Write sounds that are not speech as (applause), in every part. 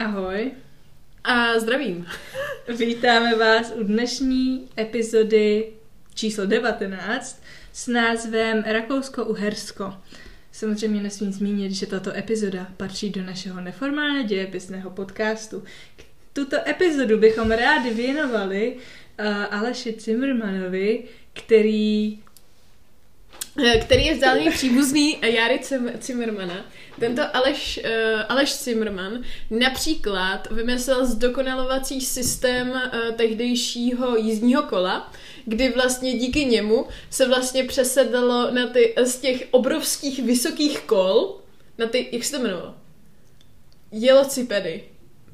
Ahoj. A zdravím. (laughs) Vítáme vás u dnešní epizody číslo 19 s názvem Rakousko-Uhersko. Samozřejmě nesmím zmínit, že tato epizoda patří do našeho neformálně dějepisného podcastu. Tuto epizodu bychom rádi věnovali uh, Aleši Zimmermanovi, který který je vzdálený příbuzný Jary Zimmermana. Tento Aleš, uh, Aleš Zimmerman například vymyslel zdokonalovací systém uh, tehdejšího jízdního kola, kdy vlastně díky němu se vlastně přesedalo na ty z těch obrovských vysokých kol, na ty, jak se to jmenovalo? Jelocipedy.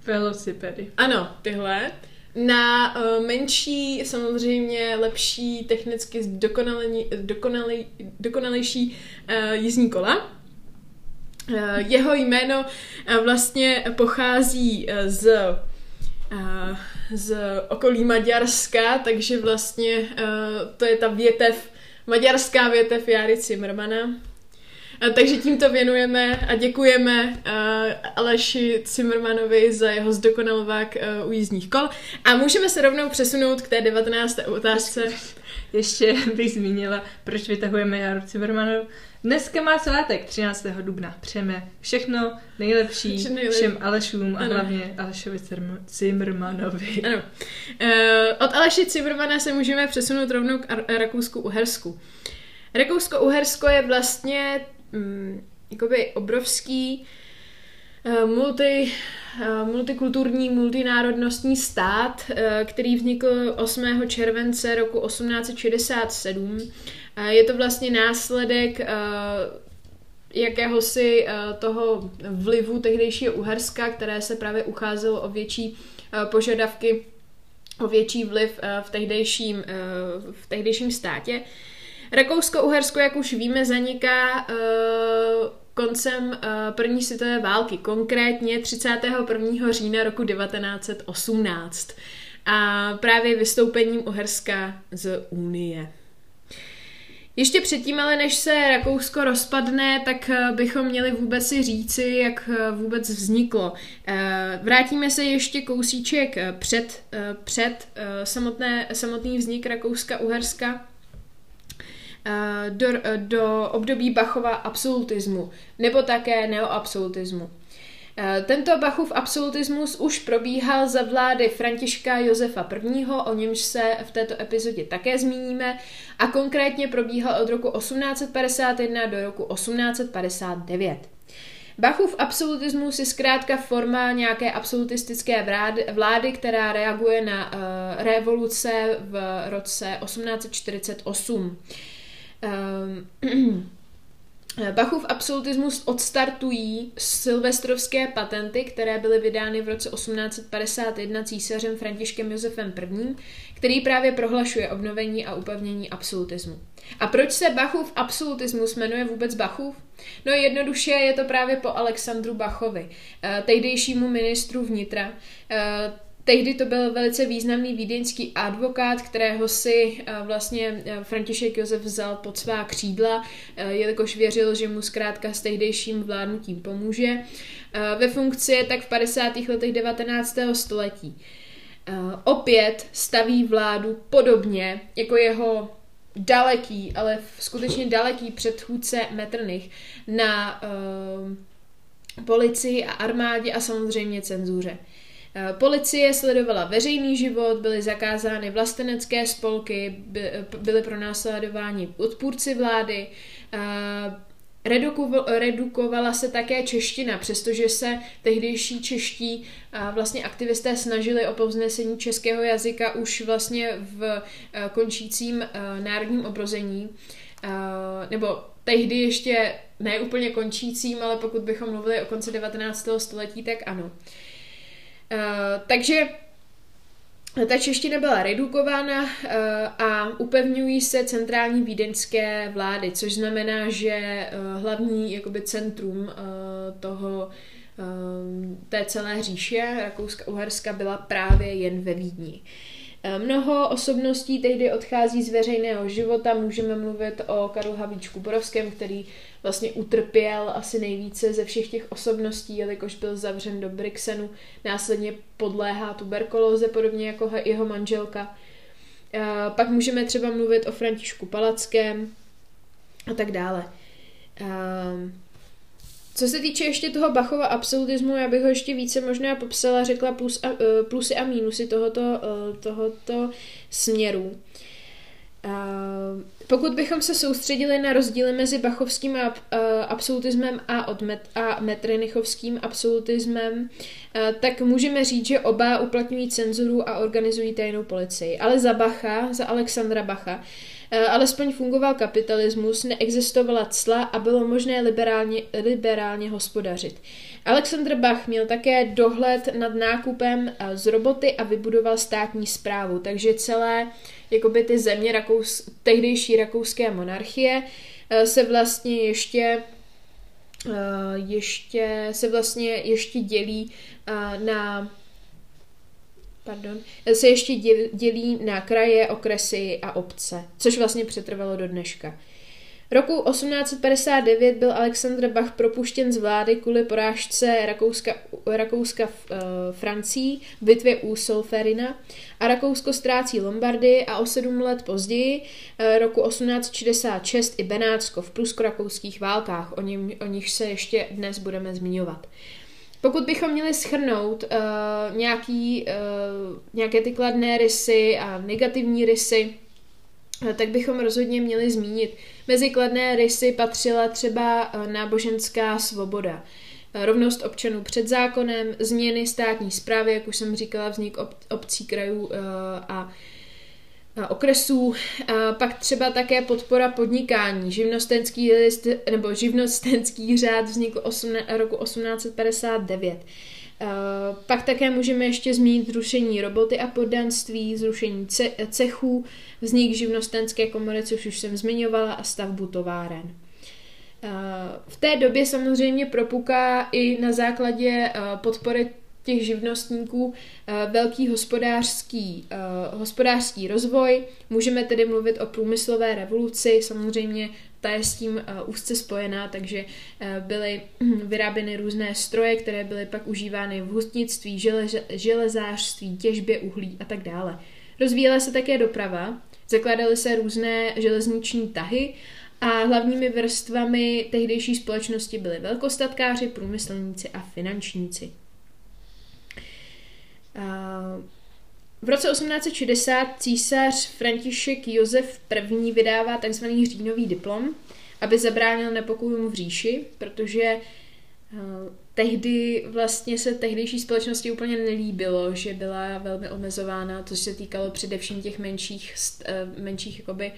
Velocipedy. Ano, tyhle na uh, menší, samozřejmě lepší, technicky dokonalej, dokonalejší uh, jízdní kola. Uh, jeho jméno uh, vlastně pochází uh, z z okolí Maďarska, takže vlastně uh, to je ta větev, maďarská větev Jary Zimmermana. Takže tímto věnujeme a děkujeme uh, Aleši Zimmermanovi za jeho zdokonalovák uh, u jízdních kol. A můžeme se rovnou přesunout k té 19. otázce. Ještě bych zmínila, proč vytahujeme Jaru Zimmermanu. Dneska má svátek 13. dubna. Přejeme všechno nejlepší Vše nejlep... všem Alešům a ano. hlavně Alešovi Zimmermanovi. Ano. Uh, od Aleši Zimmermana se můžeme přesunout rovnou k Rakousku-Uhersku. Rakousko-Uhersko je vlastně mm, jakoby obrovský uh, multi, uh, multikulturní, multinárodnostní stát, uh, který vznikl 8. července roku 1867. Uh, je to vlastně následek jakéhosi toho vlivu tehdejšího Uherska, které se právě ucházelo o větší požadavky, o větší vliv v, tehdejším, v tehdejším státě. Uh, Rakousko-Uhersko, jak už víme, zaniká uh, koncem uh, první světové války, konkrétně 31. října roku 1918 a právě vystoupením Uherska z Unie. Ještě předtím, ale než se Rakousko rozpadne, tak eh, bychom měli vůbec si říci, jak vůbec vzniklo. Vrátíme se ještě kousíček před, před samotné, samotný vznik Rakouska-Uherska Eh, do, eh, do období Bachova absolutismu nebo také neoabsolutismu. Eh, tento Bachův absolutismus už probíhal za vlády Františka Josefa I., o němž se v této epizodě také zmíníme, a konkrétně probíhal od roku 1851 do roku 1859. Bachův absolutismus je zkrátka forma nějaké absolutistické vlády, která reaguje na revoluce v roce 1848. Um, (clears throat) Bachův absolutismus odstartují silvestrovské patenty, které byly vydány v roce 1851 císařem Františkem Josefem I., který právě prohlašuje obnovení a upevnění absolutismu. A proč se Bachův absolutismus jmenuje vůbec Bachův? No jednoduše je to právě po Alexandru Bachovi, eh, tehdejšímu ministru vnitra, eh, Tehdy to byl velice významný vídeňský advokát, kterého si eh, vlastně eh, František Josef vzal pod svá křídla, eh, jelikož věřil, že mu zkrátka s tehdejším vládnutím pomůže. Ve funkci je tak v 50. letech 19. století. Opět staví vládu podobně jako jeho daleký, ale skutečně daleký předchůdce Metternich na uh, policii a armádě a samozřejmě cenzuře. Eh, policie sledovala veřejný život, byly zakázány vlastenecké spolky, byly pronásledováni odpůrci vlády, eh, redukovala se také čeština, přestože se tehdejší čeští eh, vlastně aktivisté snažili o povznesení českého jazyka už vlastně v končícím národním obrození, nebo tehdy ještě ne úplně končícím, ale pokud bychom mluvili o konci 19. století, tak ano. Eh, takže ta čeština byla redukována uh, a upevňují se centrální vídeňské vlády, což znamená, že uh, hlavní jakoby centrum toho té celé říše Rakouska-Uherska byla právě jen ve Vídni. Mnoho osobností tehdy odchází z veřejného života, můžeme mluvit o Karlu Havíčku Borovském, který vlastně utrpěl asi nejvíce ze všech těch osobností, jelikož byl zavřen do Brixenu, následně podléhá tuberkulóze, podobně jako jeho manželka. Pak můžeme třeba mluvit o Františku Palackém a tak dále. Co se týče ještě toho Bachova absolutismu, já bych ho ještě více možná popsala, řekla plus a, eh, plusy a mínusy tohoto, eh, tohoto směru. Pokud bychom se soustředili na rozdíly mezi bachovským absolutismem a, odmet, a metrinichovským absolutismem, tak můžeme říct, že oba uplatňují cenzuru a organizují tajnou policii. Ale za Bacha, za Alexandra Bacha, alespoň fungoval kapitalismus, neexistovala cla a bylo možné liberálně, liberálně hospodařit. Alexandr Bach měl také dohled nad nákupem z roboty a vybudoval státní zprávu, takže celé jakoby ty země Rakous, tehdejší rakouské monarchie eh, se vlastně ještě eh, ještě se vlastně ještě dělí eh, na pardon, se ještě dělí na kraje, okresy a obce, což vlastně přetrvalo do dneška. Roku 1859 byl Alexandr Bach propuštěn z vlády kvůli porážce Rakouska, Rakouska v uh, Francii v bitvě u Solferina a Rakousko ztrácí Lombardy a o sedm let později, uh, roku 1866, i Benátsko v prusko-rakouských válkách, o, něm, o nich se ještě dnes budeme zmiňovat. Pokud bychom měli schrnout uh, nějaký, uh, nějaké ty kladné rysy a negativní rysy Eh, tak bychom rozhodně měli zmínit. Mezi kladné rysy patřila třeba eh, náboženská svoboda, rovnost občanů před zákonem, změny státní zprávy, jak už jsem říkala, vznik obcí, krajů a okresů, pak třeba také podpora podnikání. Živnostenský list nebo živnostenský řád vznikl roku 1859. Eh, pak také můžeme ještě zmínit zrušení roboty a poddanství, zrušení cechů, vznik živnostenské komory, což už jsem zmiňovala, a stavbu továren. Eh, v té době samozřejmě propuká i na základě eh, podpory těch živnostníků velký hospodářský, hospodářský rozvoj. Můžeme tedy mluvit o průmyslové revoluci, samozřejmě ta je s tím uh, úzce spojená, takže byly (clears throat) vyráběny různé stroje, které byly pak užívány v hustnictví, želeže, železářství, těžbě uhlí a tak dále. Rozvíjela se také doprava, zakládaly se různé železniční tahy a hlavními vrstvami tehdejší společnosti byly velkostatkáři, průmyslníci a finančníci. Uh, v roce 1860 císař František Josef I. vydává tzv. říjnový diplom, aby zabránil nepokojům v říši, protože uh, tehdy vlastně se tehdejší společnosti úplně nelíbilo, že byla velmi omezována, což se týkalo především těch menších, uh, menších jakoby,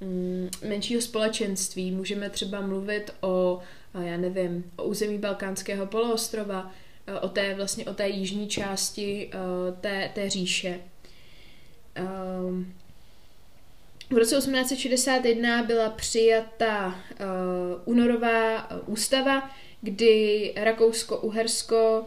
um, menšího společenství. Můžeme třeba mluvit o, já nevím, o území Balkánského poloostrova, Eh, o té vlastně o té jižní části uh, té, té říše. Um, v roce 1861 byla přijata uh, únorová ústava, kdy Rakousko-Uhersko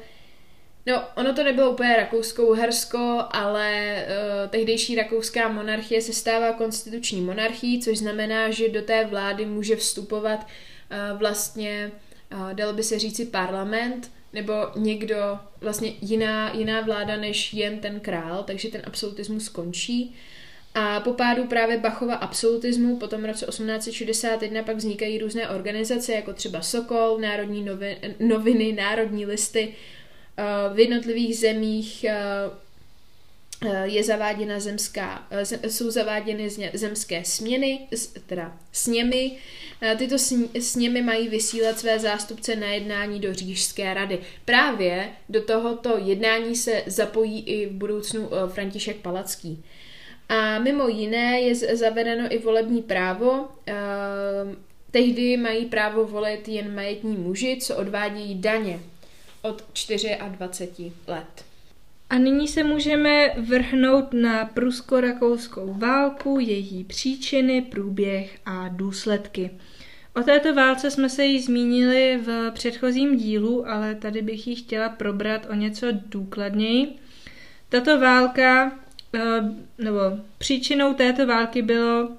No, ono to nebylo úplně Rakousko-Uhersko, ale uh, tehdejší rakouská monarchie se stává konstituční monarchií, což znamená, že do té vlády může vstupovat uh, vlastně, uh, dalo by se říci, parlament, nebo někdo, vlastně jiná, jiná vláda než jen ten král, takže ten absolutismus skončí. A po pádu právě Bachova absolutismu potom v roce 1861 pak vznikají různé organizace, jako třeba Sokol, Národní noviny, Národní listy. Eh, v jednotlivých zemích eh, je zaváděna zemská, jsou zaváděny zemské směny, teda sněmy, Eh, tyto sněmy mají vysílat své zástupce na jednání do Řížské rady. Právě do tohoto jednání se zapojí i v budoucnu eh, František Palacký. A mimo jiné je zavedeno i volební právo. Eh, tehdy mají právo volit jen majetní muži, co odvádějí daně od 24 let. A nyní se můžeme vrhnout na prusko-rakouskou válku, její příčiny, průběh a důsledky. O této válce jsme se již zmínili v předchozím dílu, ale tady bych ji chtěla probrat o něco důkladněji. Tato válka nebo příčinou této války bylo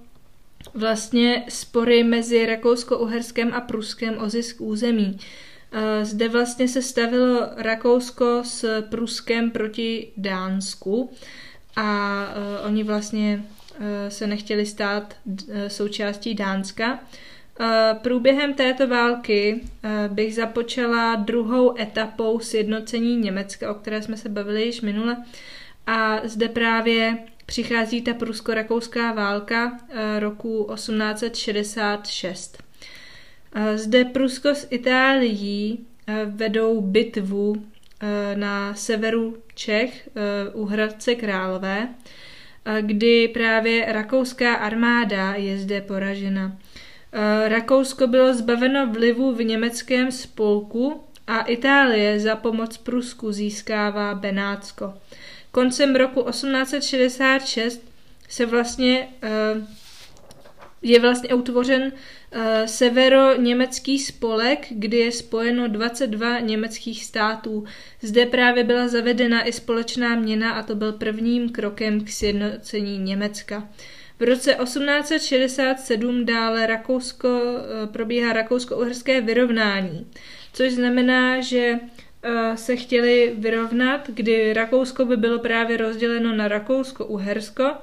vlastně spory mezi Rakousko-Uherskem a Pruskem o zisk území. Zde vlastně se stavilo Rakousko s Pruskem proti Dánsku a oni vlastně se nechtěli stát součástí Dánska. Průběhem této války bych započala druhou etapou sjednocení Německa, o které jsme se bavili již minule. A zde právě přichází ta prusko-rakouská válka roku 1866. Zde Prusko s Itálií vedou bitvu na severu Čech u Hradce Králové, kdy právě rakouská armáda je zde poražena. Rakousko bylo zbaveno vlivu v německém spolku a Itálie za pomoc Prusku získává Benátsko. Koncem roku 1866 se vlastně je vlastně utvořen severo-německý spolek, kdy je spojeno 22 německých států. Zde právě byla zavedena i společná měna a to byl prvním krokem k sjednocení Německa. V roce 1867 dále Rakousko, eh, probíhá rakousko-uherské vyrovnání, což znamená, že eh, se chtěli vyrovnat, kdy Rakousko by bylo právě rozděleno na Rakousko-Uhersko.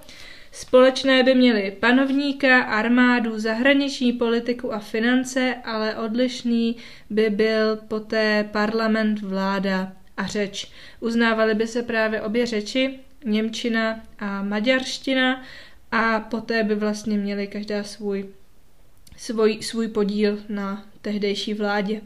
Společné by měly panovníka, armádu, zahraniční politiku a finance, ale odlišný by byl poté parlament, vláda a řeč. Uznávaly by se právě obě řeči, Němčina a maďarština a poté by vlastně měli každá svůj, svůj, svůj podíl na tehdejší vládě.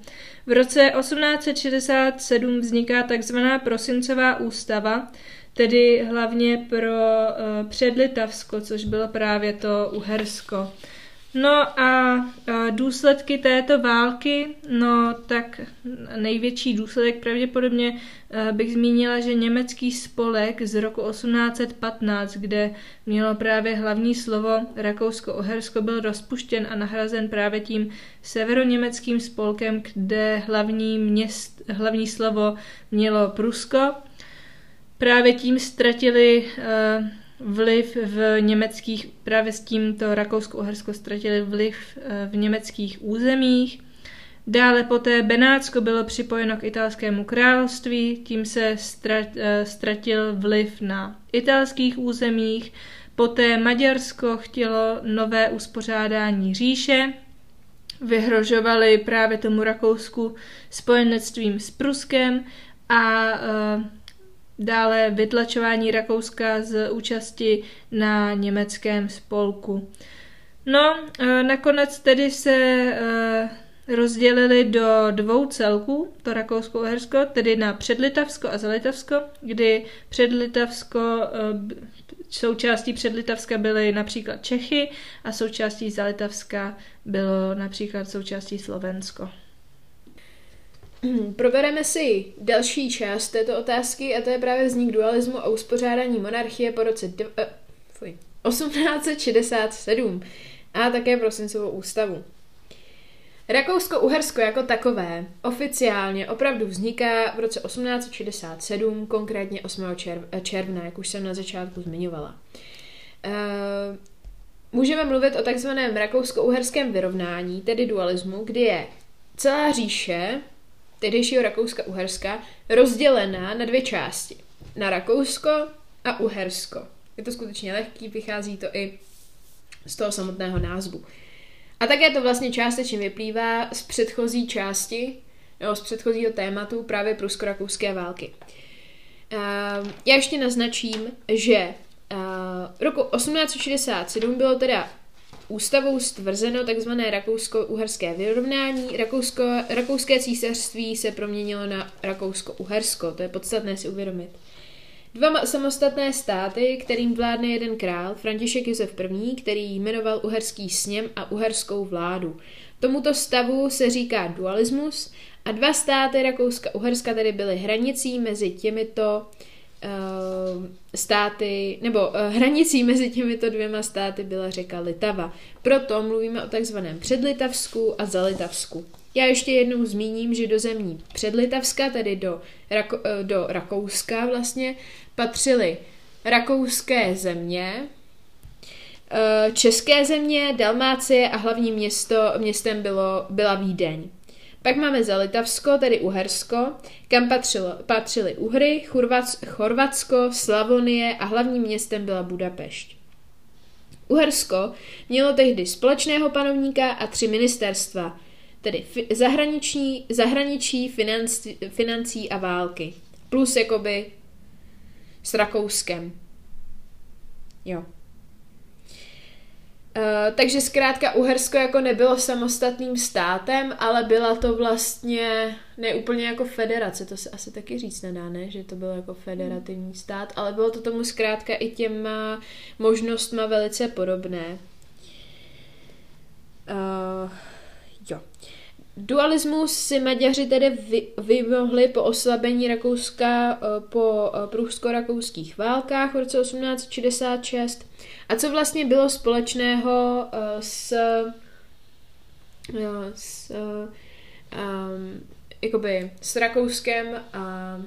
V roce 1867 vzniká takzvaná prosincová ústava, tedy hlavně pro uh, předlitavsko, což bylo právě to Uhersko. No a důsledky této války, no tak největší důsledek pravděpodobně bych zmínila, že německý spolek z roku 1815, kde mělo právě hlavní slovo Rakousko-Uhersko, byl rozpuštěn a nahrazen právě tím severoněmeckým spolkem, kde hlavní, měst, hlavní slovo mělo Prusko. Právě tím ztratili uh, vliv v německých, právě s tímto Rakousko-Uhersko ztratili vliv eh, v německých územích. Dále poté Benátsko bylo připojeno k italskému království, tím se eh, ztratil vliv na italských územích. Poté Maďarsko chtělo nové uspořádání říše, vyhrožovali právě tomu Rakousku spojenectvím s Pruskem a dále vytlačování Rakouska z účasti na německém spolku. No, e, nakonec tedy se e, rozdělili do dvou celků, to Rakousko-Uhersko, tedy na Předlitavsko a Zalitavsko, kdy Předlitavsko, e, součástí Předlitavska byly například Čechy a součástí Zalitavska bylo například součástí Slovensko. (clears throat) Probereme si další část této otázky a to je právě vznik dualismu a uspořádání monarchie po roce dv- fuj, 1867 a také prosincovou ústavu. Rakousko-Uhersko jako takové oficiálně opravdu vzniká v roce 1867, konkrétně 8. Červ- června, jak už jsem na začátku zmiňovala. Uh, můžeme mluvit o takzvaném rakousko-uherském vyrovnání, tedy dualismu, kdy je celá říše tehdejšího Rakouska-Uherska rozdělená na dvě části. Na Rakousko a Uhersko. Je to skutečně lehký, vychází to i z toho samotného názvu. A také to vlastně částečně vyplývá z předchozí části, nebo z předchozího tématu právě prusko-rakouské války. Já ještě naznačím, že roku 1867 bylo teda ústavou stvrzeno tzv. rakousko-uherské vyrovnání. Rakousko, rakouské císařství se proměnilo na Rakousko-Uhersko, to je podstatné si uvědomit. Dva samostatné státy, kterým vládne jeden král, František Josef I., který jmenoval uherský sněm a uherskou vládu. Tomuto stavu se říká dualismus a dva státy Rakouska-Uherska tedy byly hranicí mezi těmito uh, státy, nebo uh, hranicí mezi těmito dvěma státy byla řeka Litava. Proto mluvíme o takzvaném předlitavsku a zalitavsku. Já ještě jednou zmíním, že do zemí předlitavska, tedy do, Rako, uh, do Rakouska vlastně, patřily rakouské země, eh, české země, Dalmácie a hlavním město, městem bylo, byla Vídeň. Pak máme za Litavsko, tedy Uhersko, kam patřilo, patřily Uhry, Chorvatsko, Slavonie a hlavním městem byla Budapešť. Uhersko mělo tehdy společného panovníka a tři ministerstva, tedy fi- zahraniční, zahraničí, financí, financí a války. Plus jakoby s Rakouskem. Jo. Uh, takže zkrátka Uhersko jako nebylo samostatným státem, ale byla to vlastně ne úplně jako federace, to se asi taky říct nedá, ne? že to byl jako federativní stát, ale bylo to tomu zkrátka i těma možnostma velice podobné. Uh. Dualismus si Maďaři tedy vy, vymohli po oslabení Rakouska uh, po uh, průzko-rakouských válkách v roce 1866 a co vlastně bylo společného uh, s, s, um, jakoby, s Rakouskem a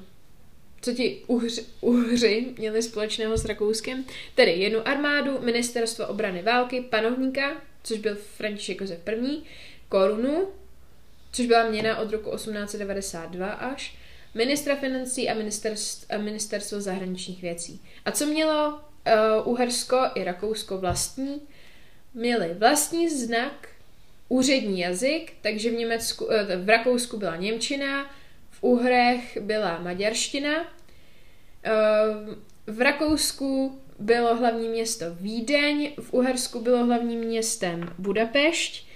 co ti uhři, uhři měli společného s Rakouskem? Tedy jednu armádu, ministerstvo obrany války, panovníka, což byl František Josef I., korunu, což byla měna od roku 1892 až, ministra financí a ministerstvo, a ministerstvo zahraničních věcí. A co mělo uh, Uhersko i Rakousko vlastní, měli vlastní znak, úřední jazyk, takže v, Německu, uh, v Rakousku byla Němčina, v Uhrech byla maďarština, uh, v Rakousku bylo hlavní město Vídeň, v Uhersku bylo hlavním městem Budapešť,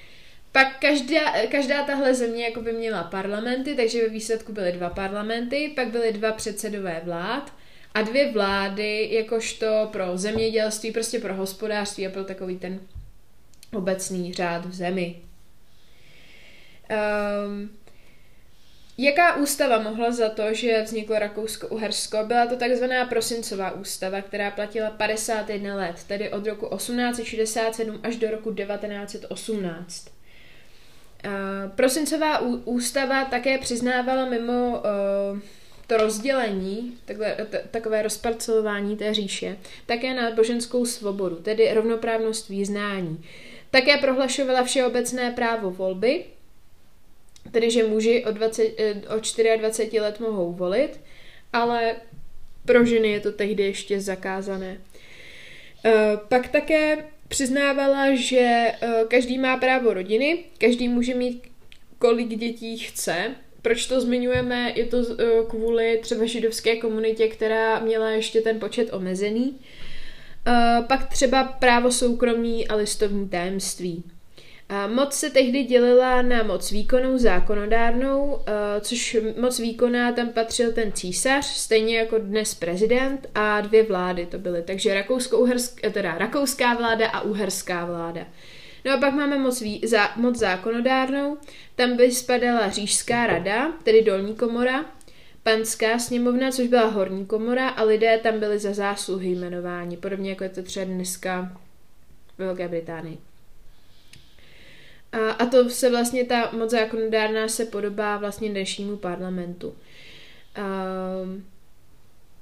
pak každá, každá tahle země jako by měla parlamenty, takže ve výsledku byly dva parlamenty, pak byly dva předsedové vlád a dvě vlády, jakožto pro zemědělství, prostě pro hospodářství a pro takový ten obecný řád v zemi. Um, Jaká ústava mohla za to, že vzniklo Rakousko-Uhersko? Byla to takzvaná prosincová ústava, která platila 51 let, tedy od roku 1867 až do roku 1918. Prosincová ústava také přiznávala mimo uh, to rozdělení, takhle, t- takové rozparcelování té říše, také náboženskou svobodu, tedy rovnoprávnost význání. Také prohlašovala všeobecné právo volby, tedy že muži od, 20, eh, od 24 let mohou volit, ale pro ženy je to tehdy ještě zakázané. Eh, pak také přiznávala, že eh, každý má právo rodiny, každý může mít kolik dětí chce, proč to zmiňujeme? Je to uh, kvůli třeba židovské komunitě, která měla ještě ten počet omezený. Uh, pak třeba právo soukromí a listovní tajemství. Moc se tehdy dělila na moc výkonnou zákonodárnou, uh, což moc výkonná tam patřil ten císař, stejně jako dnes prezident a dvě vlády to byly. Takže rakousko teda rakouská vláda a uherská vláda. No a pak máme moc, ví, za, moc zákonodárnou, tam by spadala říšská rada, tedy dolní komora, panská sněmovna, což byla horní komora a lidé tam byli za zásluhy jmenováni, podobně jako je to třeba dneska ve Velké Británii. A, a to se vlastně, ta moc zákonodárná se podobá vlastně dnešnímu parlamentu. Um,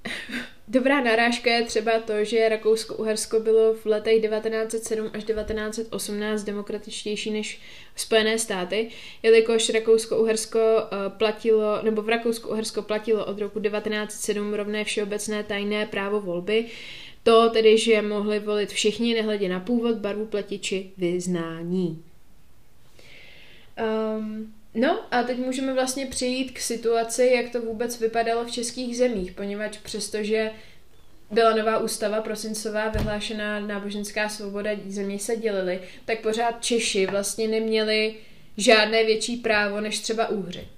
(laughs) Dobrá narážka je třeba to, že Rakousko-Uhersko bylo v letech 1907 až 1918 demokratičtější než Spojené státy, jelikož Rakousko-Uhersko eh, platilo, nebo v Rakousku-Uhersko platilo od roku 1907 rovné všeobecné tajné právo volby, to tedy, že mohli volit všichni, nehledě na původ, barvu pleti či vyznání. Um, No a teď můžeme vlastně přejít k situaci, jak to vůbec vypadalo v českých zemích, poněvadž přestože byla nová ústava prosincová, vyhlášená náboženská svoboda, země se dělily, tak pořád Češi vlastně neměli žádné větší právo než třeba Úhři.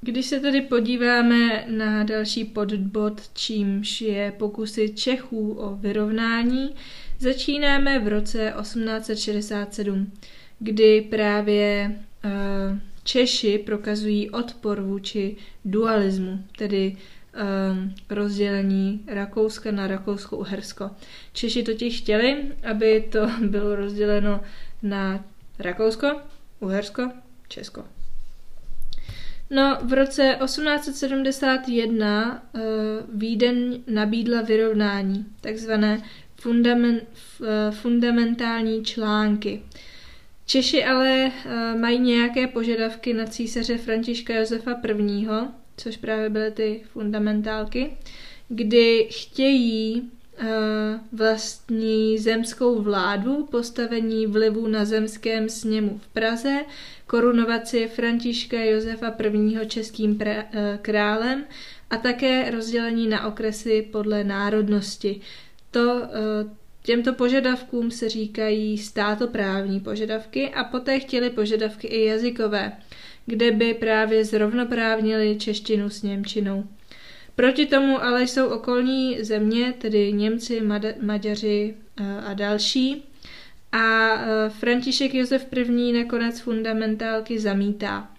Když se tedy podíváme na další podbod, čímž je pokusy Čechů o vyrovnání, začínáme v roce 1867, kdy právě Eh, Češi prokazují odpor vůči dualismu, tedy um, rozdělení Rakouska na Rakousko-Uhersko. Češi totiž chtěli, aby to (laughs) bylo rozděleno na Rakousko, Uhersko, Česko. No, v roce 1871 uh, Vídeň nabídla vyrovnání, takzvané fundament, fundamentální články. Češi ale uh, mají nějaké požadavky na císaře Františka Josefa I., což právě byly ty fundamentálky, kdy chtějí uh, vlastní zemskou vládu, postavení vlivu na zemském sněmu v Praze, korunovaci Františka Josefa I. českým uh, králem a také rozdělení na okresy podle národnosti. To Těmto požadavkům se říkají státoprávní požadavky a poté chtěli požadavky i jazykové, kde by právě zrovnoprávnili češtinu s Němčinou. Proti tomu ale jsou okolní země, tedy Němci, Maďaři a další. A František Josef I. nakonec fundamentálky zamítá.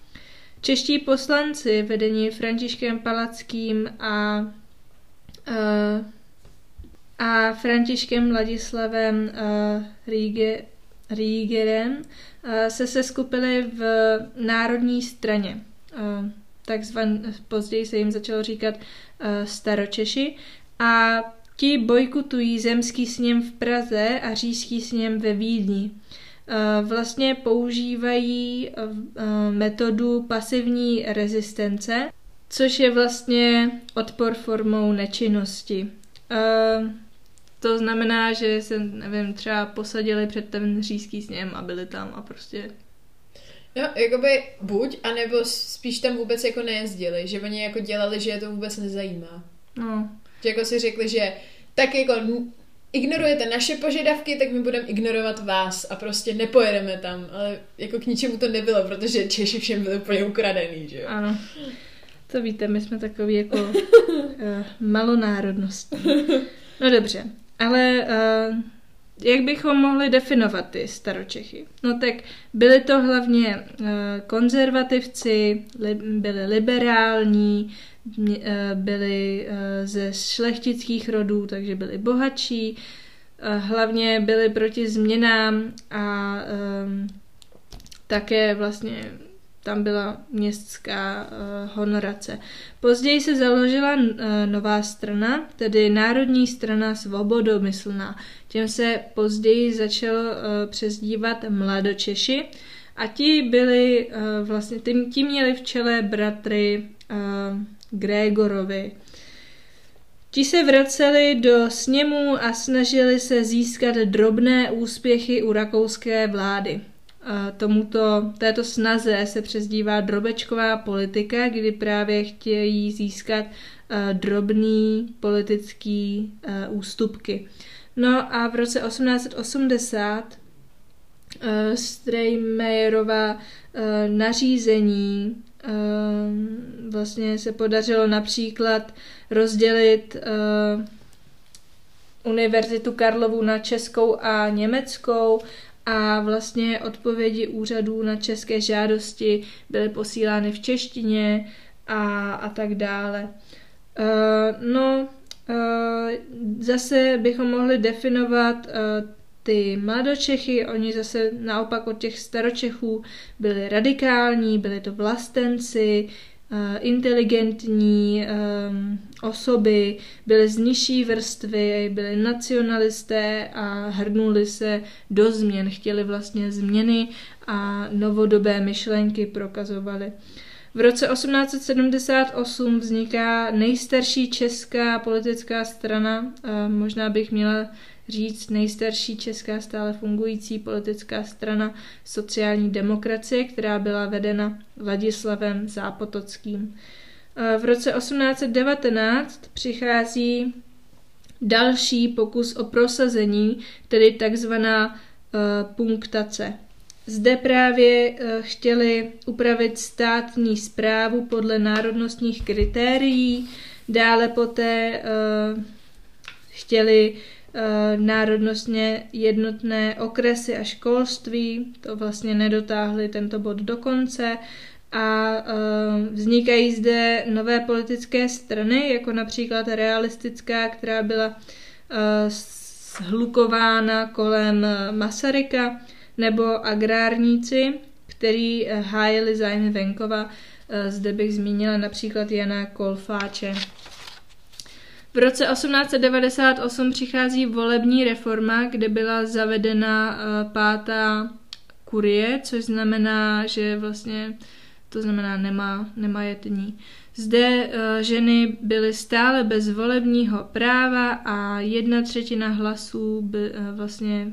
Čeští poslanci vedení Františkem Palackým a, a, Františkem Ladislavem Rýge, Rýgerem se seskupili v Národní straně takzvan, později se jim začalo říkat uh, staročeši a ti bojkutují zemský sněm v Praze a říšský sněm ve Vídni. Uh, vlastně používají uh, metodu pasivní rezistence, což je vlastně odpor formou nečinnosti. Uh, to znamená, že se, nevím, třeba posadili před ten říšský sněm a byli tam a prostě No, jakoby buď, anebo spíš tam vůbec jako nejezdili, že oni jako dělali, že je to vůbec nezajímá. No. Že jako si řekli, že tak jako ignorujete naše požadavky, tak my budeme ignorovat vás a prostě nepojedeme tam. Ale jako k ničemu to nebylo, protože Češi všem byli úplně ukradený, že jo? Ano. To víte, my jsme takový jako uh, (laughs) malonárodnostní. No dobře, ale uh, jak bychom mohli definovat ty staročechy? No tak byli to hlavně uh, konzervativci, li, byli liberální, uh, byli uh, ze šlechtických rodů, takže byli bohatší, uh, hlavně byli proti změnám a um, také vlastně tam byla městská uh, honorace. Později se založila uh, nová strana, tedy Národní strana svobodomyslná. Těm se později začalo uh, přezdívat Mladočeši a ti byli uh, vlastně, tím, tím měli v čele bratry uh, Gregorovi. Ti se vraceli do sněmu a snažili se získat drobné úspěchy u rakouské vlády. Tomuto, této snaze se přezdívá drobečková politika, kdy právě chtějí získat drobný politický ústupky. No a v roce 1880 uh, Strejmejerova nařízení vlastně se podařilo například rozdělit Univerzitu Karlovu na českou a německou a vlastně odpovědi úřadů na české žádosti byly posílány v češtině a, a tak dále. Uh, no, uh, zase bychom mohli definovat uh, ty mladočechy, oni zase naopak od těch staročechů byli radikální, byli to vlastenci, inteligentní osoby, byly z nižší vrstvy, byly nacionalisté a hrnuli se do změn, chtěli vlastně změny a novodobé myšlenky prokazovali. V roce 1878 vzniká nejstarší česká politická strana, možná bych měla říct nejstarší česká stále fungující politická strana sociální demokracie, která byla vedena Ladislavem Zápotockým. V roce 1819 přichází další pokus o prosazení, tedy takzvaná uh, punktace. Zde právě uh, chtěli upravit státní zprávu podle národnostních kritérií, dále poté uh, chtěli národnostně jednotné okresy a školství, to vlastně nedotáhli tento bod do konce a eh, vznikají zde nové politické strany, jako například realistická, která byla eh, shlukována kolem Masaryka, nebo agrárníci, který hájili zájmy venkova, Zde bych zmínila například Jana Kolfáče. V roce 1898 přichází volební reforma, kde byla zavedena pátá kurie, což znamená, že vlastně to znamená nemá, nemajetní. Zde uh, ženy byly stále bez volebního práva a jedna třetina hlasů by, uh, vlastně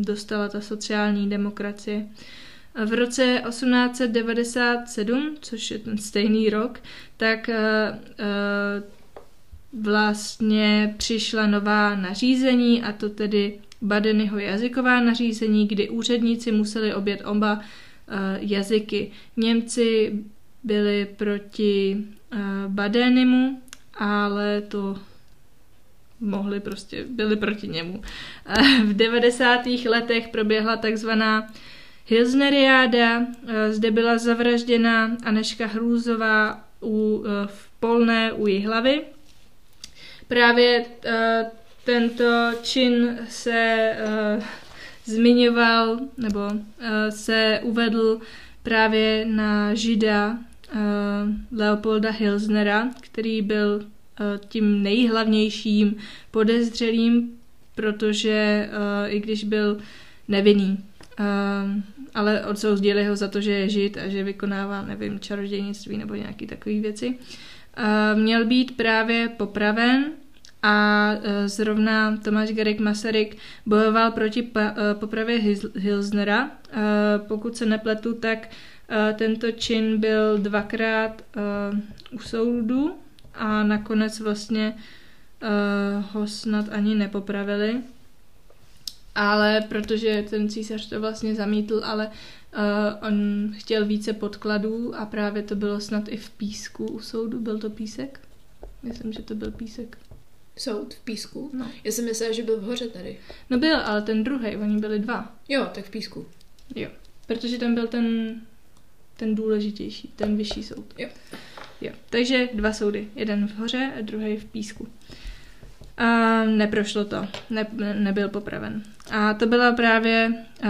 dostala ta sociální demokracie. V roce 1897, což je ten stejný rok, tak uh, vlastně přišla nová nařízení a to tedy Badenyho jazyková nařízení, kdy úředníci museli obět oba jazyky. Němci byli proti uh, Badenimu, ale to mohli prostě, byli proti němu. Uh, v 90. letech proběhla takzvaná Hilsneriáda, zde byla zavražděna Aneška Hrůzová u, v Polné u hlavy. Právě tento čin se zmiňoval nebo uh, se uvedl právě na žida uh, Leopolda Hilsnera, který byl uh, tím nejhlavnějším podezřelým, protože uh, i když byl nevinný, uh, ale odsoudili ho za to, že je žid a že vykonává, nevím, čarodějnictví nebo nějaké takové věci. Uh, měl být právě popraven a e, zrovna Tomáš Garek Masaryk bojoval proti e, popravě Hilsnera. E, pokud se nepletu, tak tento čin byl dvakrát u soudu a nakonec vlastně ho snad ani nepopravili. Ale protože ten císař to vlastně zamítl, ale uh, on chtěl více podkladů a právě to bylo snad i v písku u soudu. Byl to písek? Myslím, že to byl písek. Soud v Písku? No. Já jsem myslela, že byl v hoře tady. No byl, ale ten druhý, oni byli dva. Jo, tak v Písku. Jo, protože tam byl ten, ten důležitější, ten vyšší soud. Jo. Jo, takže dva soudy. Jeden v hoře a druhý v Písku. A neprošlo to, ne, nebyl popraven. A to byla právě uh,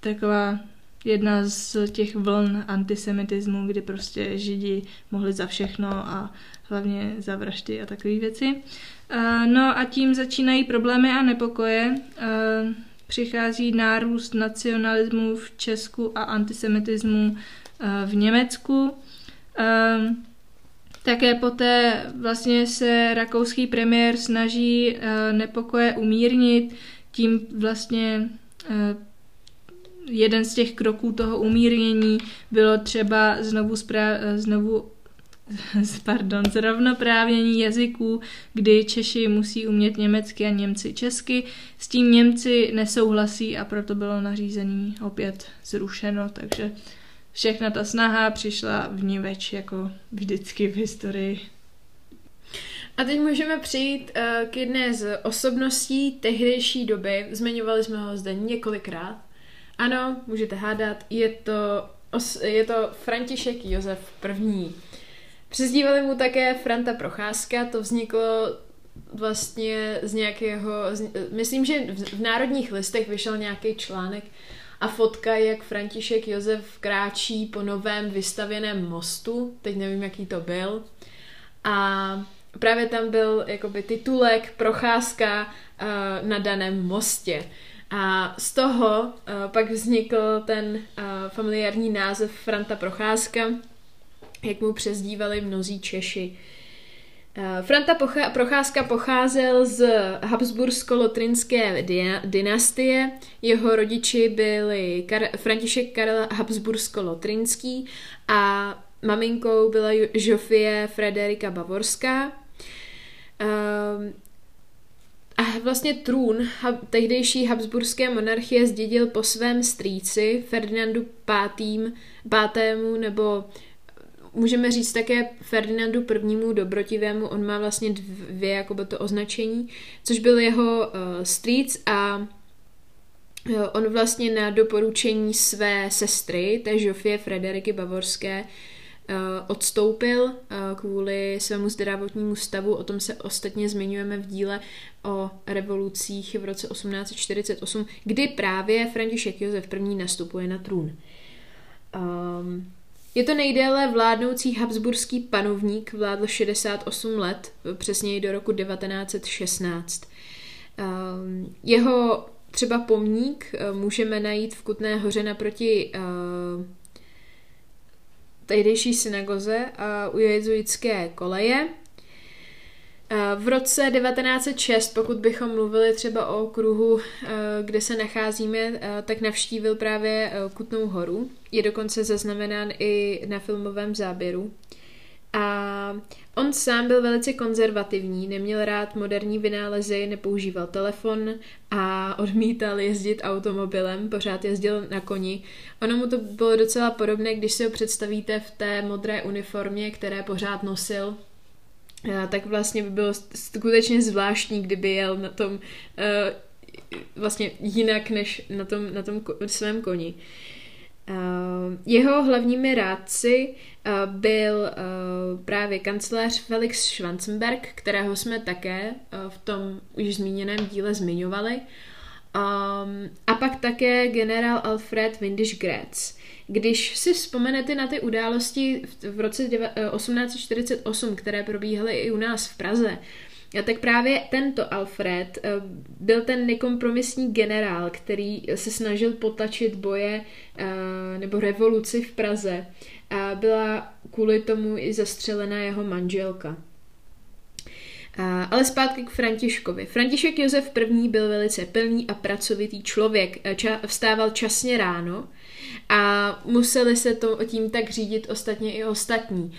taková jedna z těch vln antisemitismu, kdy prostě židi mohli za všechno a hlavně za vraždy a takové věci. No a tím začínají problémy a nepokoje. Přichází nárůst nacionalismu v Česku a antisemitismu v Německu. Také poté vlastně se rakouský premiér snaží nepokoje umírnit, tím vlastně jeden z těch kroků toho umírnění bylo třeba znovu, znovu (laughs) pardon, zrovnoprávnění jazyků, kdy Češi musí umět německy a Němci česky. S tím Němci nesouhlasí a proto bylo nařízení opět zrušeno, takže všechna ta snaha přišla v ní več, jako vždycky v historii. A teď můžeme přijít uh, k jedné z osobností tehdejší doby. Zmiňovali jsme ho zde několikrát. Ano, můžete hádat, je to, je to František Josef I. Přezdívali mu také Franta Procházka, to vzniklo vlastně z nějakého, z, myslím, že v, v Národních listech vyšel nějaký článek a fotka, jak František Josef kráčí po novém vystavěném mostu, teď nevím, jaký to byl. A právě tam byl jakoby titulek Procházka uh, na daném mostě. A z toho uh, pak vznikl ten uh, familiární název Franta Procházka, jak mu přezdívali mnozí Češi. Eh, Franta Pocha- Procházka pocházel z Habsbursko-Lotrinské dynastie. Jeho rodiči byli Kar- František Karel Habsbursko-Lotrinský a maminkou byla Žofie Frederika Bavorská. Um, a vlastně trůn tehdejší habsburské monarchie zdědil po svém strýci Ferdinandu V. nebo můžeme říct také Ferdinandu prvnímu dobrotivému, on má vlastně dvě jakoby to označení, což byl jeho uh, strýc a uh, on vlastně na doporučení své sestry, té Žofie Frederiky Bavorské, uh, odstoupil kvůli svému zdravotnímu stavu. O tom se ostatně zmiňujeme v díle o revolucích v roce 1848, kdy právě František Josef I. nastupuje na trůn. Um, Je to nejdéle vládnoucí habsburský panovník, vládl 68 let, přesněji do roku 1916. Ehm, jeho třeba pomník eh, můžeme najít v Kutné hoře naproti eh, tehdejší synagoze a u jezuitské koleje. V roce 1906, pokud bychom mluvili třeba o okruhu, kde se nacházíme, tak navštívil právě Kutnou horu. Je dokonce zaznamenán i na filmovém záběru. A on sám byl velice konzervativní, neměl rád moderní vynálezy, nepoužíval telefon a (laughs) odmítal jezdit automobilem, pořád jezdil na koni. Ono mu to bylo docela podobné, když si ho představíte v té modré uniformě, které pořád nosil, tak vlastně by bylo skutečně zvláštní, kdyby jel na tom uh, vlastně jinak než na tom, na tom svém koni. Uh, jeho hlavními rádci byl právě kancelář Felix Schwanzenberg, kterého jsme také v tom už zmíněném díle zmiňovali. Um, a pak také generál Alfred Windisch Gretz. Když si vzpomenete na ty události v roce 1848, které probíhaly i u nás v Praze, tak právě tento Alfred eh, byl ten nekompromisní generál, který se snažil potačit boje eh, nebo revoluci v Praze. A byla kvůli tomu i zastřelená jeho manželka. Ale zpátky k Františkovi. František Josef I. byl velice plný a pracovitý člověk. Vstával časně ráno a museli se to tím tak řídit ostatně i ostatní.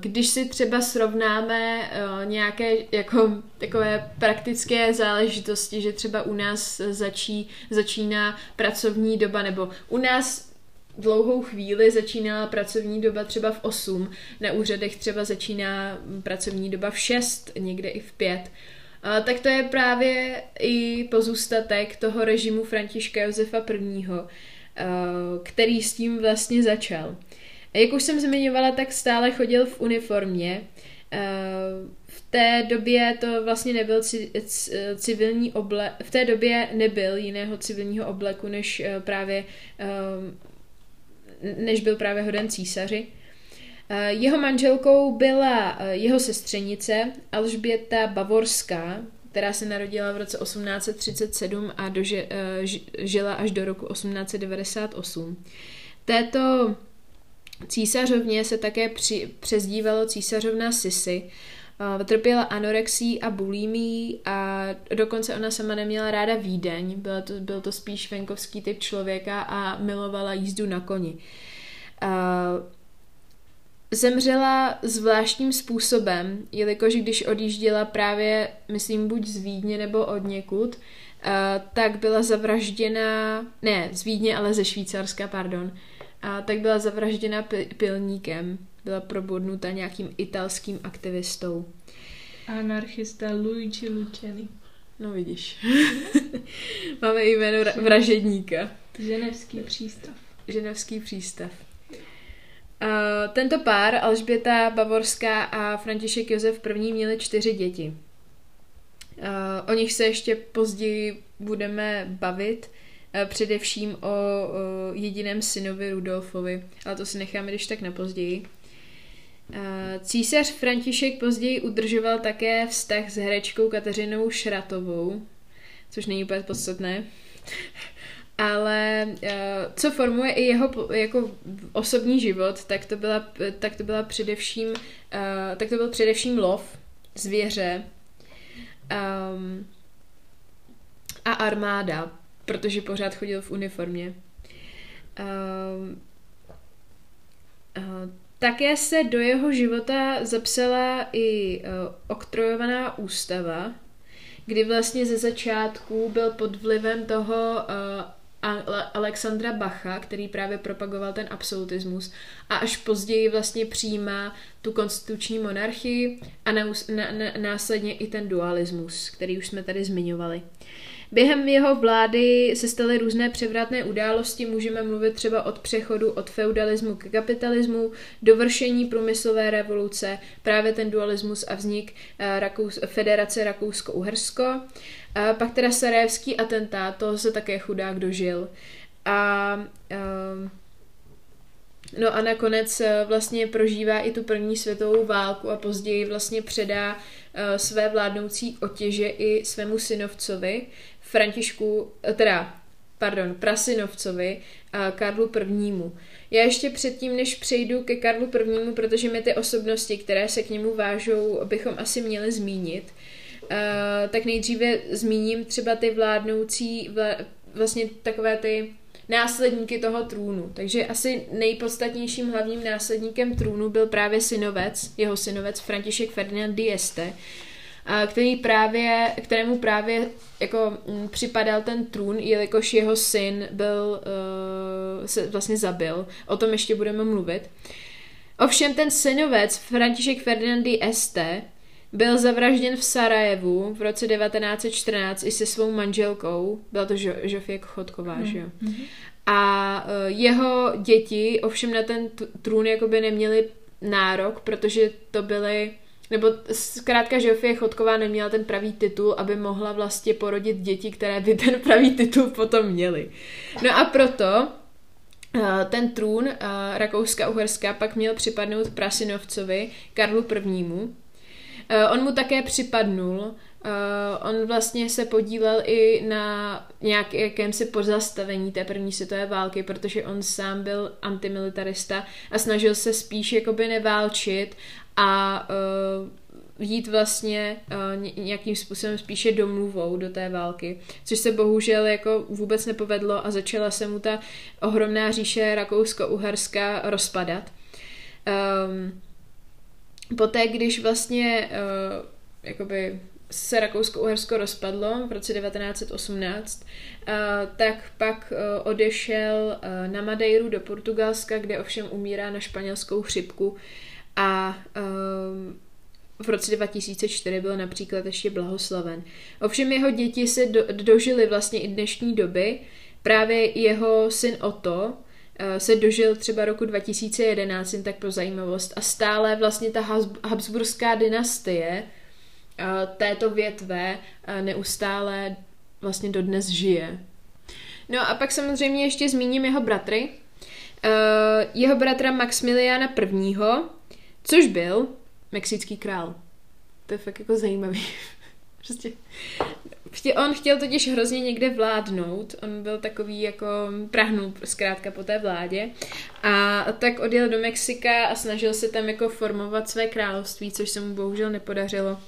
Když si třeba srovnáme uh, nějaké jako takové praktické záležitosti, že třeba u nás začí, začíná pracovní doba, nebo u nás dlouhou chvíli začínala pracovní doba třeba v 8, na úřadech třeba začíná pracovní doba v 6, někde i v 5. Uh, tak to je právě i pozůstatek toho režimu Františka Josefa I., který s tím vlastně začal. Jak už jsem zmiňovala, tak stále chodil v uniformě. Eh, v té době to vlastně nebyl civilní oblek, v té době nebyl jiného civilního obleku, než eh, právě eh, než byl právě hoden císaři. Jeho manželkou byla jeho sestřenice Alžběta Bavorská, která se narodila v roce 1837 a doži, žila až do roku 1898. Této Císařovně se také při, přezdívalo císařovna Sisy. Trpěla anorexí a bulímí a dokonce ona sama neměla ráda Vídeň. Byl to, byl to spíš venkovský typ člověka a milovala jízdu na koni. Zemřela zvláštním způsobem, jelikož když odjížděla právě, myslím, buď z Vídně nebo od někud, tak byla zavražděna, ne z Vídně, ale ze Švýcarska, pardon, a tak byla zavražděna pilníkem. Byla probodnuta nějakým italským aktivistou. Anarchista Luigi Luciani. No vidíš. (laughs) Máme jméno vražedníka. Ženevský přístav. Ženevský přístav. Uh, tento pár, Alžběta Bavorská a František Josef I. měli čtyři děti. Uh, o nich se ještě později budeme bavit. Eh, především o, jediném synovi Rudolfovi, ale to si necháme když tak na později. Eh, císař František později udržoval také vztah s herečkou Kateřinou Šratovou, což není úplně podstatné. Ale eh, co formuje i jeho jako osobní život, tak to byla, tak to byla především, tak to byl především lov, zvěře um, a armáda protože pořád chodil v uniformě. Uh, uh, také se do jeho života zapsala i uh, oktrojovaná ústava, kdy vlastně ze začátku byl pod vlivem toho uh, Alexandra Bacha, který právě propagoval ten absolutismus a až později vlastně přijímá tu konstituční monarchii a následně i ten dualismus, který už jsme tady zmiňovali. Během jeho vlády se staly různé převratné události, můžeme mluvit třeba od přechodu od feudalismu k kapitalismu, dovršení průmyslové revoluce, právě ten dualismus a vznik eh, Rakous, Federace Rakousko-Uhersko, a pak teda sarajevský atentát, toho se také chudák dožil. A, a eh, No a nakonec eh, vlastně prožívá i tu první světovou válku a později vlastně předá eh, své vládnoucí otěže i svému synovcovi Františku, eh, teda, pardon, prasynovcovi Karlu I. Já ještě předtím, než přejdu ke Karlu I., protože mi ty osobnosti, které se k němu vážou, bychom asi měli zmínit, tak nejdříve zmíním třeba ty vládnoucí, vlastně takové ty následníky toho trůnu. Takže asi nejpodstatnějším hlavním následníkem trůnu byl právě synovec, jeho synovec František Ferdinand d'Este, který právě, kterému právě jako m, připadal ten trůn, jelikož jeho syn byl, uh, se vlastně zabil. O tom ještě budeme mluvit. Ovšem ten synovec František Ferdinand d'Este byl zavražděn v Sarajevu v roce 1914 i se svou manželkou. Byla to jo- Žofie Chodková, mm. že jo? Mm-hmm. A uh, jeho děti ovšem na ten trůn jakoby neměli nárok, protože to byly nebo zkrátka Žofie Chodková neměla ten pravý titul, aby mohla vlastně porodit děti, které by ten pravý titul potom měly. No a proto uh, ten trůn uh, Rakouska-Uherska pak měl připadnout Prasinovcovi Karlu I. Uh, on mu také připadnul, Uh, on vlastně se podílel i na nějakém si pozastavení té první světové války, protože on sám byl antimilitarista a snažil se spíš jakoby neválčit a uh, jít vlastně uh, nějakým způsobem spíše domluvou do té války, což se bohužel jako vůbec nepovedlo a začala se mu ta ohromná říše Rakousko-Uherská rozpadat. Um, poté, když vlastně uh, jakoby se Rakousko-Uhersko rozpadlo v roce 1918, uh, tak pak uh, odešel na Madeiru do Portugalska, kde ovšem umírá na španělskou chřipku a v roce 2004 byl například ještě blahoslaven. Ovšem jeho děti se do, dožily vlastně i dnešní doby. Právě jeho syn Otto se dožil třeba roku 2011, jen tak pro zajímavost, a stále vlastně ta Habsburská dynastie této větve neustále vlastně dodnes žije. No a pak samozřejmě ještě zmíním jeho bratry. Jeho bratra Maximiliana I., což byl mexický král. To je fakt jako zajímavý. (laughs) prostě On chtěl totiž hrozně někde vládnout, on byl takový jako, prahnul zkrátka po té vládě a tak odjel do Mexika a snažil se tam jako formovat své království, což se mu bohužel nepodařilo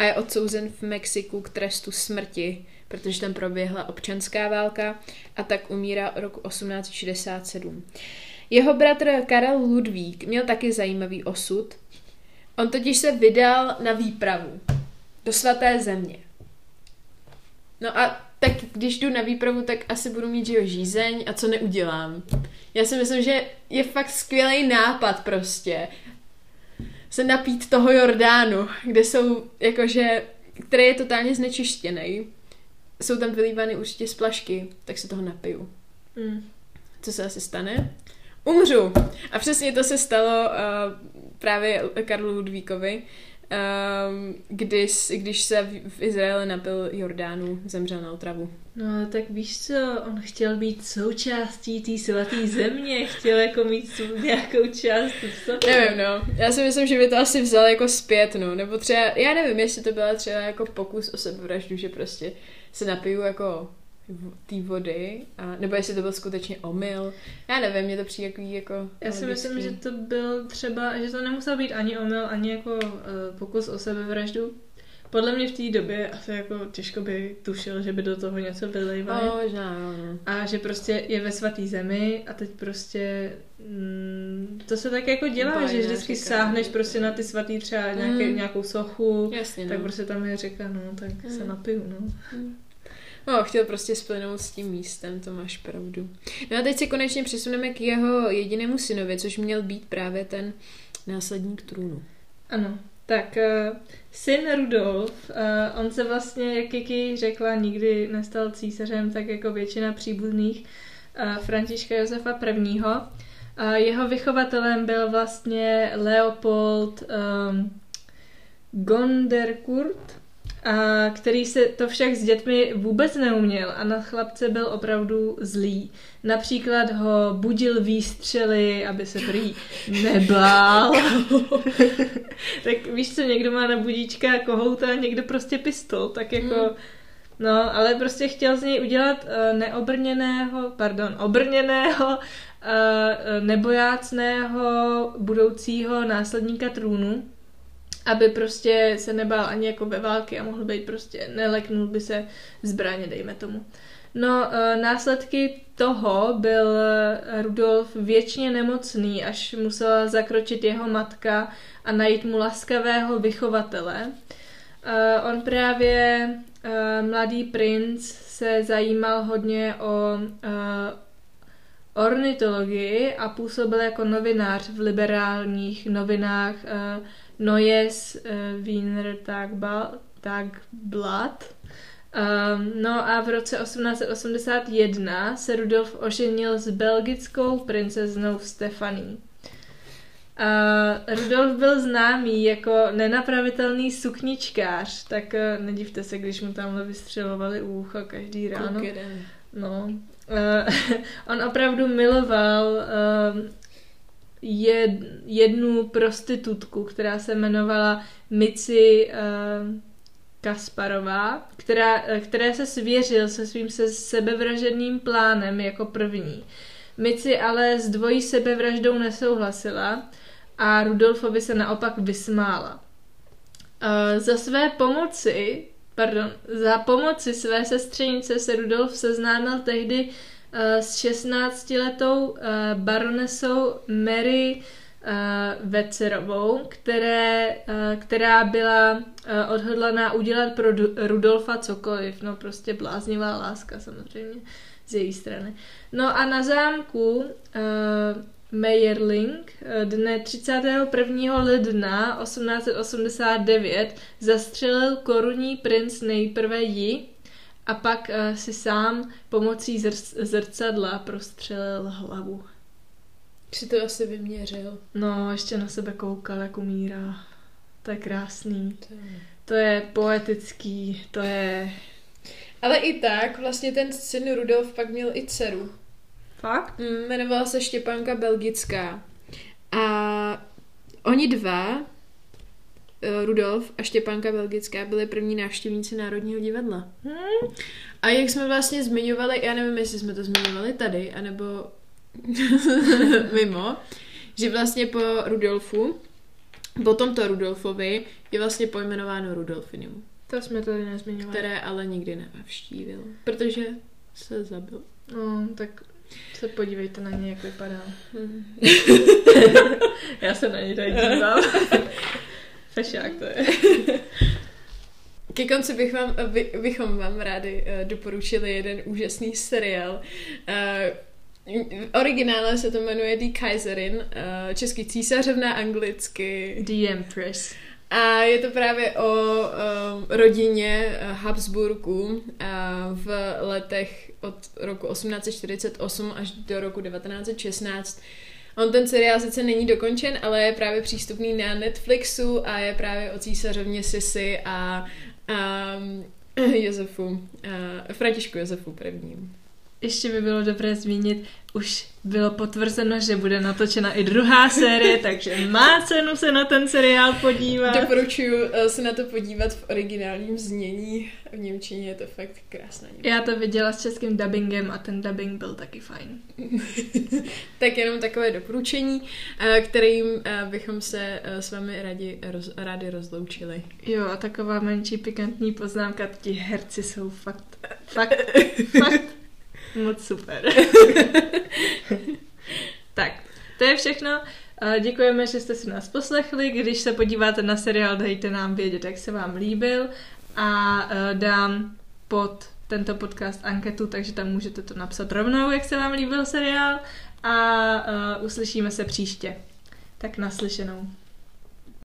a je odsouzen v Mexiku k trestu smrti, protože tam proběhla občanská válka a tak umírá roku 1867. Jeho bratr Karel Ludvík měl taky zajímavý osud. On totiž se vydal na výpravu do svaté země. No a tak když jdu na výpravu, tak asi budu mít, že jo, žízeň a co neudělám. Já si myslím, že je fakt skvělý nápad prostě se napít toho Jordánu, kde jsou jakože, který je totálně znečištěný. Jsou tam vylívány určitě splašky, tak se toho napiju. Mm. Co se asi stane? Umřu. A přesně to se stalo uh, právě Karlu Ludvíkovi, um, když, když se v, Izraeli napil Jordánu, zemřel na otravu. No, tak víš co, on chtěl být součástí té svaté země, chtěl jako mít nějakou část v Nevím, no. Já si myslím, že by to asi vzal jako zpět, no. Nebo třeba, já nevím, jestli to byla třeba jako pokus o sebevraždu, že prostě se napiju jako té vody, a, nebo jestli to byl skutečně omyl. Já nevím, mě to přijde jako... jako Já si myslím, že to byl třeba, že to nemusel být ani omyl, ani jako uh, pokus o sebevraždu. Podle mě v té době asi jako těžko by tušil, že by do toho něco vylejvali. No, možná, no. A že prostě je ve svatý zemi a teď prostě mm, to se tak jako dělá, Bajna, že vždycky říká, sáhneš prostě na ty svatý třeba nějaké, mm. nějakou sochu, Jasně, tak no. prostě tam je řeka, no, tak mm. se napiju, no. Mm. No, chtěl prostě splynout s tím místem, to máš pravdu. No a teď se konečně přesuneme k jeho jedinému synovi, což měl být právě ten následník trůnu. Ano, tak uh, syn Rudolf, uh, on se vlastně, jak Kiki řekla, nikdy nestal císařem, tak jako většina příbuzných uh, Františka Josefa I. Uh, jeho vychovatelem byl vlastně Leopold um, Gonderkurt, a který se to však s dětmi vůbec neuměl a na chlapce byl opravdu zlý. Například ho budil výstřely, aby se prý nebál. (laughs) tak víš co, někdo má na budíčka kohouta a někdo prostě pistol, tak jako... Hmm. No, ale prostě chtěl z něj udělat uh, neobrněného, pardon, obrněného, uh, nebojácného budoucího následníka trůnu aby prostě se nebál ani jako ve války a mohl být prostě, neleknul by se zbraně, dejme tomu. No, e, následky toho byl Rudolf věčně nemocný, až musela zakročit jeho matka a najít mu laskavého vychovatele. E, on právě, mladý princ, se zajímal hodně o ornitologii a působil jako novinář v liberálních novinách Neues uh, Wiener Tagblatt. Um, no a v roce 1881 se Rudolf oženil s belgickou princeznou Stefaní. Uh, Rudolf byl známý jako nenapravitelný sukničkář, tak uh, nedivte se, když mu tamhle vystřelovali ucho každý ráno. No. Uh, (laughs) on opravdu miloval uh, jed, jednu prostitutku, která se jmenovala Mici uh, Kasparová, která, eh, které se svěřil se svým se sebevražedným plánem jako první. Mici ale s dvojí sebevraždou nesouhlasila a Rudolfovi se naopak vysmála. Uh, za své pomoci, pardon, za pomoci své sestřenice se Rudolf seznámil tehdy Eh, s 16-letou eh, baronesou Mary eh, Vecerovou, které, která byla odhodlaná udělat pro Rudolfa cokoliv. No prostě bláznivá láska samozřejmě z její strany. No a na zámku Meyerling dne 31. ledna 1889 zastřelil korunní princ nejprve ji, a pak uh, si sám pomocí zr- zrcadla prostřelil hlavu. Si to asi vyměřil. No, ještě na sebe koukal, jak umírá. To je krásný. To je, to je poetický, to je... Ale i tak, vlastně ten syn Rudolf pak měl i dceru. Fakt? Mm, jmenovala se Štěpánka Belgická. A oni dva Rudolf a Štěpánka Belgická byli první návštěvníci Národního divadla. Hmm. A jak jsme vlastně zmiňovali, já nevím, jestli jsme to zmiňovali tady, anebo (laughs) mimo, že vlastně po Rudolfu, po tomto Rudolfovi je vlastně pojmenováno Rudolfinium. To jsme tady nezmiňovali. Které ale nikdy nenavštívil, protože se zabil. No, tak se podívejte na něj, jak vypadá. Hmm. (laughs) Já se na něj tady dívám. (laughs) Fešák to je. (laughs) Ke konci bych vám, by, bychom vám rádi uh, doporučili jeden úžasný seriál. Uh, originále se to jmenuje Die Kaiserin, uh, český císařovna, anglicky The Empress. A je to právě o um, rodině Habsburků uh, v letech od roku 1848 až do roku 1916 On ten seriál sice není dokončen, ale je právě přístupný na Netflixu a je právě o císařovně Sisi a, a (laughs) Josefu, a Františku Josefu prvním. Ještě by bylo dobré zmínit, už bylo potvrzeno, že bude natočena i druhá série, (laughs) takže má cenu se na ten seriál podívat. Doporučuji eh, se na to podívat v originálním znění. V Němčině je to fakt krásná Němčina. Já to viděla s českým dubbingem a ten dubbing byl taky fajn. (laughs) tak jenom takové doporučení, eh, kterým eh, bychom se s vámi rádi, roz, rádi rozloučili. Jo, a taková menší pikantní poznámka, ti herci jsou fakt, fakt, (laughs) fakt Moc super. (laughs) tak, to je všechno. Děkujeme, že jste si nás poslechli. Když se podíváte na seriál, dejte nám vědět, jak se vám líbil a e, dám pod tento podcast anketu, takže tam můžete to napsat rovnou, jak se vám líbil seriál a uh, uslyšíme se příště. Tak naslyšenou.